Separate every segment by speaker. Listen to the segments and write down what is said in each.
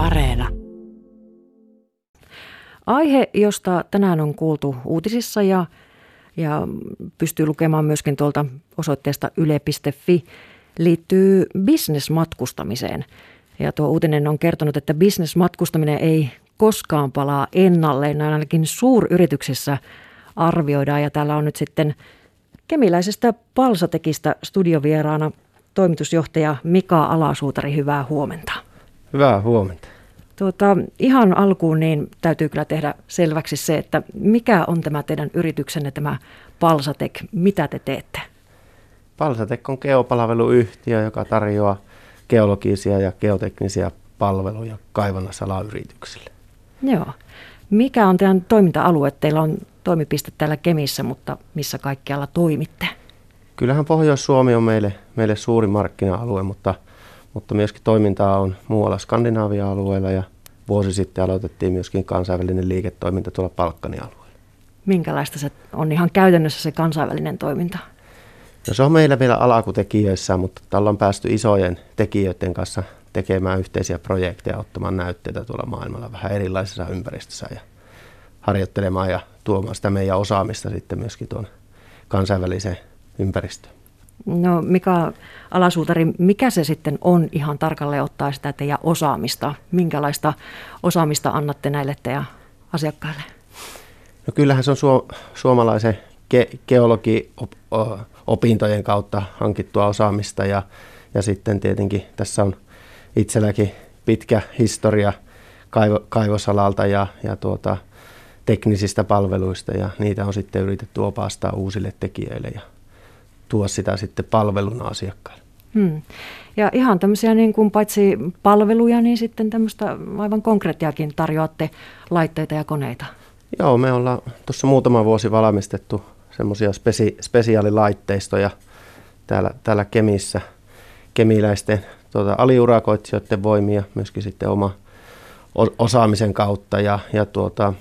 Speaker 1: Areena. Aihe, josta tänään on kuultu uutisissa ja, ja pystyy lukemaan myöskin tuolta osoitteesta yle.fi, liittyy bisnesmatkustamiseen. Ja tuo uutinen on kertonut, että bisnesmatkustaminen ei koskaan palaa ennalleen, näin ainakin suuryrityksissä arvioidaan. Ja täällä on nyt sitten kemiläisestä Palsatekistä studiovieraana toimitusjohtaja Mika Alasuutari. Hyvää huomenta.
Speaker 2: Hyvää huomenta.
Speaker 1: Tuota, ihan alkuun niin täytyy kyllä tehdä selväksi se, että mikä on tämä teidän yrityksenne, tämä Palsatek, mitä te teette?
Speaker 2: Palsatek on geopalveluyhtiö, joka tarjoaa geologisia ja geoteknisiä palveluja kaivannaisalayrityksille.
Speaker 1: Joo. Mikä on teidän toiminta-alue? Teillä on toimipiste täällä Kemissä, mutta missä kaikkialla toimitte?
Speaker 2: Kyllähän Pohjois-Suomi on meille, meille suuri markkina-alue, mutta, mutta myöskin toimintaa on muualla Skandinavia-alueella ja vuosi sitten aloitettiin myöskin kansainvälinen liiketoiminta tuolla Palkkani-alueella.
Speaker 1: Minkälaista se on ihan käytännössä se kansainvälinen toiminta?
Speaker 2: No se on meillä vielä alakutekijöissä, mutta tällä on päästy isojen tekijöiden kanssa tekemään yhteisiä projekteja, ottamaan näytteitä tuolla maailmalla vähän erilaisissa ympäristössä ja harjoittelemaan ja tuomaan sitä meidän osaamista sitten myöskin tuon kansainväliseen ympäristöön.
Speaker 1: No Mika Alasuutari, mikä se sitten on ihan tarkalleen ottaa sitä teidän osaamista? Minkälaista osaamista annatte näille teidän asiakkaille?
Speaker 2: No kyllähän se on suo, suomalaisen ge- geologi-opintojen kautta hankittua osaamista ja, ja sitten tietenkin tässä on itselläkin pitkä historia kaivo, kaivosalalta ja, ja tuota, teknisistä palveluista ja niitä on sitten yritetty opastaa uusille tekijöille ja tuo sitä sitten palveluna asiakkaille. Hmm.
Speaker 1: Ja ihan tämmöisiä niin kuin paitsi palveluja, niin sitten tämmöistä aivan konkreettiakin tarjoatte laitteita ja koneita.
Speaker 2: Joo, me ollaan tuossa muutama vuosi valmistettu semmoisia spesi- spesiaalilaitteistoja täällä, täällä Kemissä kemiläisten tuota, aliurakoitsijoiden voimia, myöskin sitten oma osaamisen kautta ja, ja tuota,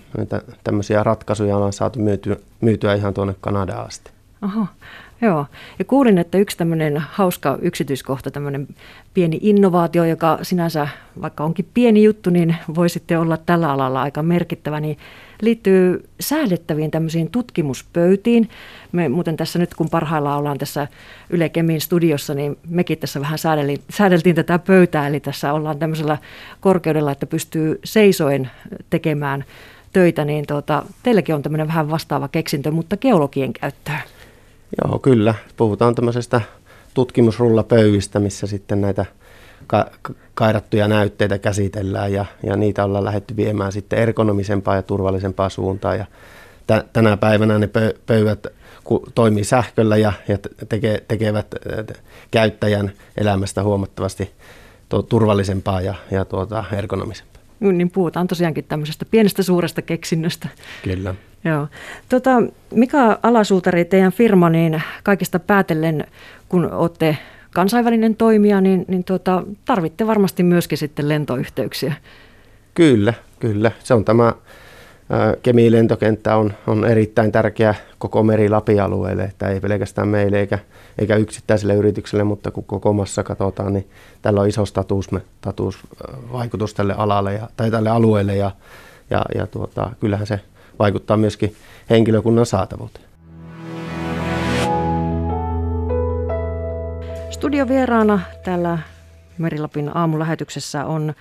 Speaker 2: tämmöisiä ratkaisuja on saatu myytyä, myytyä ihan tuonne Kanadaan asti.
Speaker 1: Aha. Joo, ja kuulin, että yksi tämmöinen hauska yksityiskohta, tämmöinen pieni innovaatio, joka sinänsä, vaikka onkin pieni juttu, niin voi sitten olla tällä alalla aika merkittävä, niin liittyy säädettäviin tämmöisiin tutkimuspöytiin. Me muuten tässä nyt, kun parhaillaan ollaan tässä Yle Kemin studiossa, niin mekin tässä vähän säädeltiin, säädeltiin tätä pöytää, eli tässä ollaan tämmöisellä korkeudella, että pystyy seisoen tekemään töitä, niin tuota, teilläkin on tämmöinen vähän vastaava keksintö, mutta geologien käyttöön.
Speaker 2: Joo, kyllä. Puhutaan tämmöisestä tutkimusrullapöydistä, missä sitten näitä ka- kairattuja näytteitä käsitellään ja, ja niitä ollaan lähdetty viemään sitten ergonomisempaa ja turvallisempaa suuntaan. Ja t- tänä päivänä ne pö- pöydät toimii sähköllä ja, ja teke, tekevät käyttäjän elämästä huomattavasti turvallisempaa ja, ja tuota, ergonomisempaa.
Speaker 1: Niin puhutaan tosiaankin tämmöisestä pienestä suuresta keksinnöstä.
Speaker 2: Kyllä.
Speaker 1: Joo. Tota, Mika Alasuutari, teidän firma, niin kaikista päätellen, kun olette kansainvälinen toimija, niin, niin tuota, tarvitte varmasti myöskin sitten lentoyhteyksiä.
Speaker 2: Kyllä, kyllä. Se on tämä Kemiin lentokenttä on, on erittäin tärkeä koko meri-Lapi-alueelle, että ei pelkästään meille eikä, eikä yksittäiselle yritykselle, mutta kun koko massa katsotaan, niin tällä on iso status, statusvaikutus tälle alalle ja, tai tälle alueelle ja, ja, ja tuota, kyllähän se vaikuttaa myöskin henkilökunnan saatavuuteen.
Speaker 1: Studiovieraana täällä Merilapin aamulähetyksessä on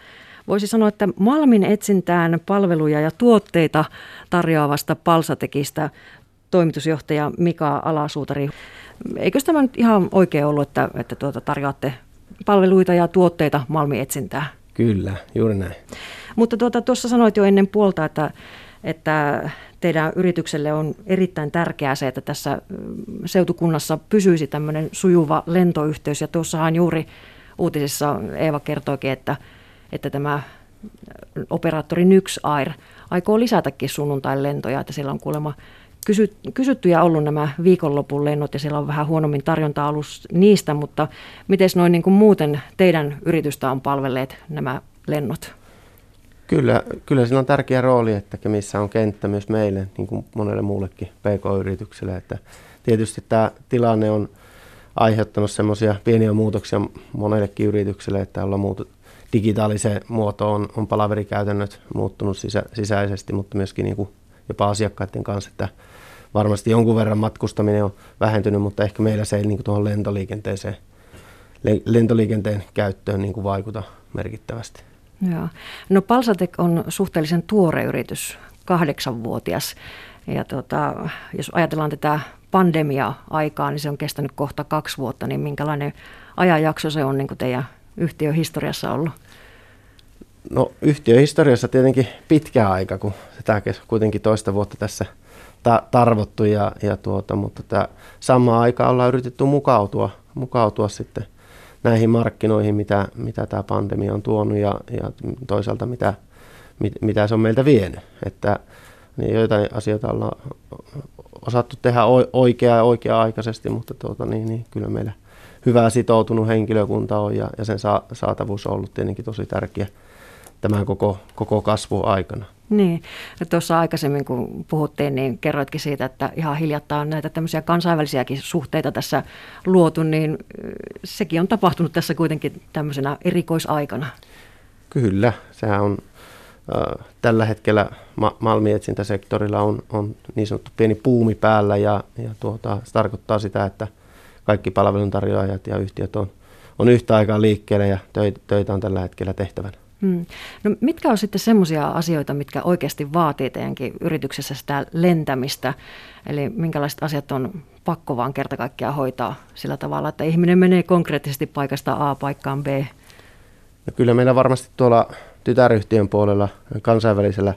Speaker 1: voisi sanoa, että Malmin etsintään palveluja ja tuotteita tarjoavasta Palsatekistä toimitusjohtaja Mika Alasuutari. Eikö tämä nyt ihan oikein ollut, että, että tuota, tarjoatte palveluita ja tuotteita Malmin etsintään?
Speaker 2: Kyllä, juuri näin.
Speaker 1: Mutta tuota, tuossa sanoit jo ennen puolta, että, että teidän yritykselle on erittäin tärkeää se, että tässä seutukunnassa pysyisi tämmöinen sujuva lentoyhteys. Ja tuossahan juuri uutisissa Eeva kertoikin, että, että tämä operaattori Nyx Air aikoo lisätäkin sunnuntain lentoja, että siellä on kuulemma kysy, kysyttyjä ollut nämä viikonlopun lennot ja siellä on vähän huonommin tarjontaa ollut niistä, mutta miten noin niin kuin muuten teidän yritystä on palvelleet nämä lennot?
Speaker 2: Kyllä, kyllä siinä on tärkeä rooli, että missä on kenttä myös meille, niin kuin monelle muullekin PK-yritykselle. Että tietysti tämä tilanne on aiheuttanut semmoisia pieniä muutoksia monellekin yritykselle, että ollaan digitaaliseen muotoon on palaverikäytännöt muuttunut sisä, sisäisesti, mutta myöskin niin kuin jopa asiakkaiden kanssa, että varmasti jonkun verran matkustaminen on vähentynyt, mutta ehkä meillä se ei niin kuin tuohon lentoliikenteeseen, lentoliikenteen käyttöön niin kuin vaikuta merkittävästi.
Speaker 1: Joo. No Palsatek on suhteellisen tuore yritys, kahdeksanvuotias. Ja tota, jos ajatellaan tätä pandemia-aikaa, niin se on kestänyt kohta kaksi vuotta, niin minkälainen ajanjakso se on niin kuin teidän yhtiöhistoriassa ollut?
Speaker 2: No yhtiöhistoriassa tietenkin pitkä aika, kun tämä kuitenkin toista vuotta tässä ta- tarvottu, ja, ja tuota, mutta tämä samaan aikaan ollaan yritetty mukautua, mukautua sitten näihin markkinoihin, mitä, mitä tämä pandemia on tuonut ja, ja toisaalta mitä, mit, mitä se on meiltä vienyt. Että niin joitain asioita ollaan osattu tehdä oikea ja oikea-aikaisesti, mutta tuota, niin, niin, kyllä meillä hyvää sitoutunut henkilökunta on ja, ja sen sa- saatavuus on ollut tietenkin tosi tärkeä tämän koko, koko kasvu aikana.
Speaker 1: Niin, tuossa aikaisemmin kun puhuttiin, niin kerroitkin siitä, että ihan hiljattain on näitä tämmöisiä kansainvälisiäkin suhteita tässä luotu, niin sekin on tapahtunut tässä kuitenkin tämmöisenä erikoisaikana.
Speaker 2: Kyllä, sehän on äh, tällä hetkellä ma- malmietsintäsektorilla on, on niin sanottu pieni puumi päällä ja, ja tuota, se tarkoittaa sitä, että kaikki palveluntarjoajat ja yhtiöt on, on yhtä aikaa liikkeellä ja töitä, töitä on tällä hetkellä tehtävänä. Hmm.
Speaker 1: No, mitkä on sitten semmoisia asioita, mitkä oikeasti vaatii teidänkin yrityksessä sitä lentämistä? Eli minkälaiset asiat on pakko vaan kerta kaikkiaan hoitaa sillä tavalla, että ihminen menee konkreettisesti paikasta A paikkaan B?
Speaker 2: No, kyllä meillä varmasti tuolla tytäryhtiön puolella, kansainvälisellä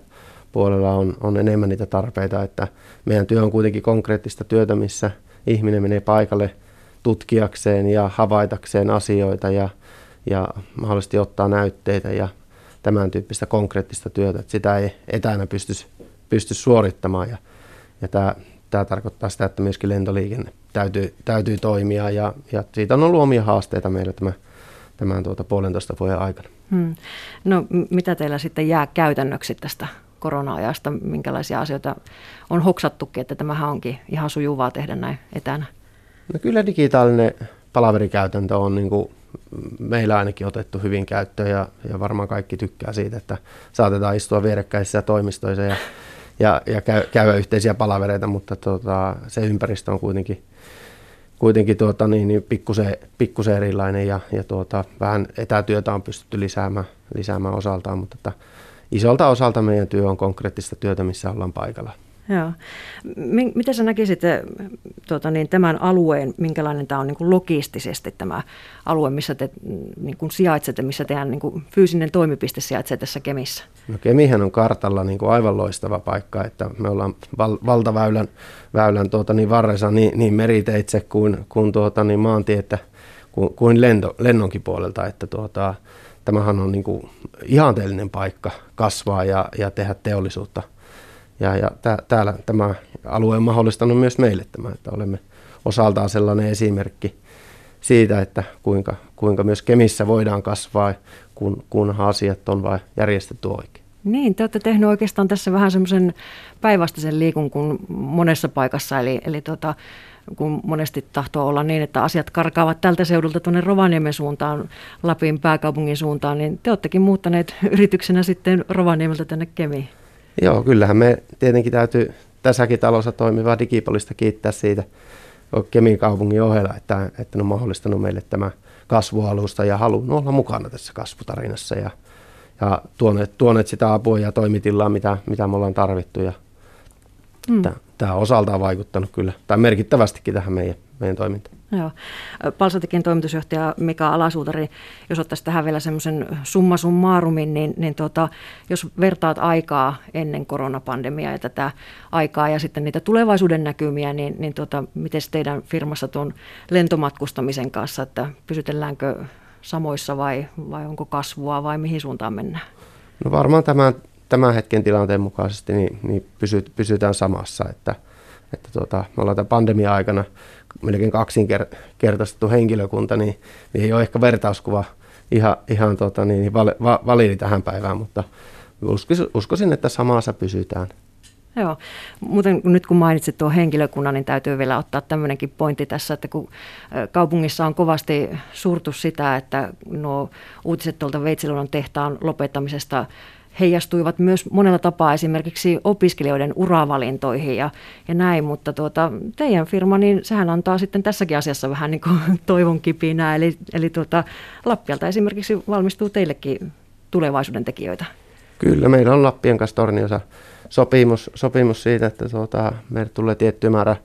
Speaker 2: puolella on, on enemmän niitä tarpeita, että meidän työ on kuitenkin konkreettista työtä, missä ihminen menee paikalle tutkiakseen ja havaitakseen asioita ja – ja mahdollisesti ottaa näytteitä ja tämän tyyppistä konkreettista työtä, että sitä ei etänä pysty, pysty suorittamaan ja, ja tämä, tämä tarkoittaa sitä, että myöskin lentoliikenne täytyy, täytyy toimia ja, ja siitä on ollut omia haasteita meillä tämän, tämän tuota puolentoista vuoden aikana. Hmm.
Speaker 1: No mitä teillä sitten jää käytännöksi tästä korona-ajasta? Minkälaisia asioita on hoksattukin, että tämähän onkin ihan sujuvaa tehdä näin etänä?
Speaker 2: No kyllä digitaalinen palaverikäytäntö on niin kuin meillä ainakin otettu hyvin käyttöön ja, ja varmaan kaikki tykkää siitä, että saatetaan istua vierekkäisissä toimistoissa ja, ja, ja käy, käydä yhteisiä palavereita, mutta tota, se ympäristö on kuitenkin, kuitenkin tuota, niin, niin pikkusen, pikkusen erilainen ja, ja tuota, vähän etätyötä on pystytty lisäämään, lisäämään osaltaan, mutta että isolta osalta meidän työ on konkreettista työtä, missä ollaan paikalla.
Speaker 1: Joo. Miten sä näkisit tuota, niin, tämän alueen, minkälainen tämä on niin kuin logistisesti tämä alue, missä te niin kuin sijaitsette, missä teidän niin kuin fyysinen toimipiste sijaitsee tässä Kemissä?
Speaker 2: No Kemihän on kartalla niin kuin aivan loistava paikka, että me ollaan val- valtaväylän väylän, tuota, niin varressa niin, niin meriteitse kuin, kuin tuota, niin maantietä kuin, kuin lento, lennonkin puolelta, että tuota, tämähän on niin kuin ihanteellinen paikka kasvaa ja, ja tehdä teollisuutta – ja, ja tää, täällä tämä alue on mahdollistanut myös meille tämä, että olemme osaltaan sellainen esimerkki siitä, että kuinka, kuinka myös Kemissä voidaan kasvaa, kun, kunhan asiat on vain järjestetty oikein.
Speaker 1: Niin, te olette tehneet oikeastaan tässä vähän semmoisen päinvastaisen liikun kuin monessa paikassa, eli, eli tota, kun monesti tahtoo olla niin, että asiat karkaavat tältä seudulta tuonne Rovaniemen suuntaan, Lapin pääkaupungin suuntaan, niin te olettekin muuttaneet yrityksenä sitten Rovaniemeltä tänne Kemiin.
Speaker 2: Joo, kyllähän me tietenkin täytyy tässäkin talossa toimivaa digipolista kiittää siitä Kemin kaupungin ohella, että, että ne on mahdollistanut meille tämä kasvualusta ja halunnut olla mukana tässä kasvutarinassa ja, ja tuoneet, tuoneet sitä apua ja toimitilaa, mitä, mitä me ollaan tarvittu. Ja mm. Tämä on osaltaan vaikuttanut kyllä, tai merkittävästikin tähän meidän, meidän toimintaan.
Speaker 1: Joo. Palsatikin toimitusjohtaja Mika Alasuutari, jos ottaisi tähän vielä semmoisen summa summarumin, niin, niin tuota, jos vertaat aikaa ennen koronapandemiaa ja tätä aikaa ja sitten niitä tulevaisuuden näkymiä, niin, niin tuota, miten teidän firmassa tuon lentomatkustamisen kanssa, että pysytelläänkö samoissa vai, vai onko kasvua vai mihin suuntaan mennään?
Speaker 2: No varmaan tämän, tämän hetken tilanteen mukaisesti niin, niin pysytään samassa, että, että tuota, me ollaan tämän pandemia-aikana melkein kaksinkertaistettu henkilökunta, niin, niin ei ole ehkä vertauskuva ihan, ihan tota, niin, val, va, validi tähän päivään, mutta uskoisin, uskoisin, että samassa pysytään.
Speaker 1: Joo, muuten nyt kun mainitsit tuon henkilökunnan, niin täytyy vielä ottaa tämmöinenkin pointti tässä, että kun kaupungissa on kovasti surtu sitä, että nuo uutiset tuolta Veitsiluodon tehtaan lopettamisesta heijastuivat myös monella tapaa esimerkiksi opiskelijoiden uravalintoihin ja, ja näin, mutta tuota, teidän firma, niin sehän antaa sitten tässäkin asiassa vähän niin kuin toivon kipinää, eli, eli tuota, Lappialta esimerkiksi valmistuu teillekin tulevaisuuden tekijöitä.
Speaker 2: Kyllä, meillä on Lappien kanssa Torniossa sopimus, sopimus siitä, että tuota, meille tulee tietty määrä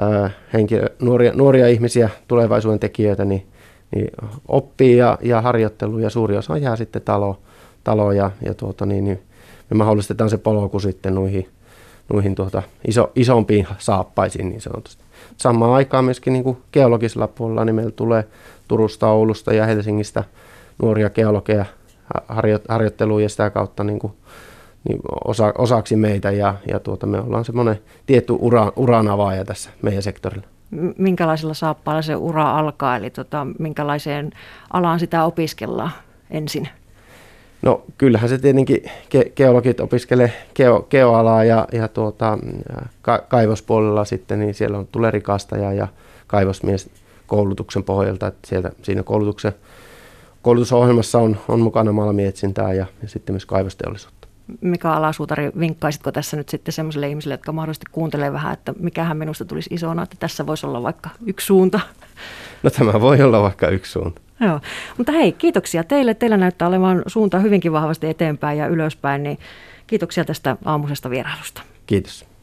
Speaker 2: ää, henkilö, nuoria, nuoria ihmisiä, tulevaisuuden tekijöitä, niin, niin oppii ja, ja harjoittelu ja suuri osa jää sitten talo, talo ja, tuota, niin, niin me mahdollistetaan se polku sitten noihin, noihin tuota, iso, isompiin saappaisiin niin sanotusti. Samaan aikaan myöskin niin kuin geologisella puolella niin meillä tulee Turusta, Oulusta ja Helsingistä nuoria geologeja harjo, harjoitteluun ja sitä kautta niin kuin, niin osa, osaksi meitä ja, ja tuota, me ollaan semmoinen tietty ura, uran avaaja tässä meidän sektorilla.
Speaker 1: Minkälaisilla saappailla se ura alkaa, eli tota, minkälaiseen alaan sitä opiskellaan ensin?
Speaker 2: No kyllähän se tietenkin ge- geologit opiskelee geo, geoalaa ja, ja tuota, ka- kaivospuolella sitten, niin siellä on tulerikastaja ja kaivosmies koulutuksen pohjalta, että sieltä, siinä koulutuksen, koulutusohjelmassa on, on mukana malmietsintää ja, ja sitten myös kaivosteollisuutta.
Speaker 1: Mika Alasuutari, vinkkaisitko tässä nyt sitten sellaisille ihmisille, jotka mahdollisesti kuuntelee vähän, että mikähän minusta tulisi isona, että tässä voisi olla vaikka yksi suunta?
Speaker 2: No tämä voi olla vaikka yksi suunta.
Speaker 1: Joo, mutta hei, kiitoksia teille. Teillä näyttää olevan suunta hyvinkin vahvasti eteenpäin ja ylöspäin, niin kiitoksia tästä aamusesta vierailusta.
Speaker 2: Kiitos.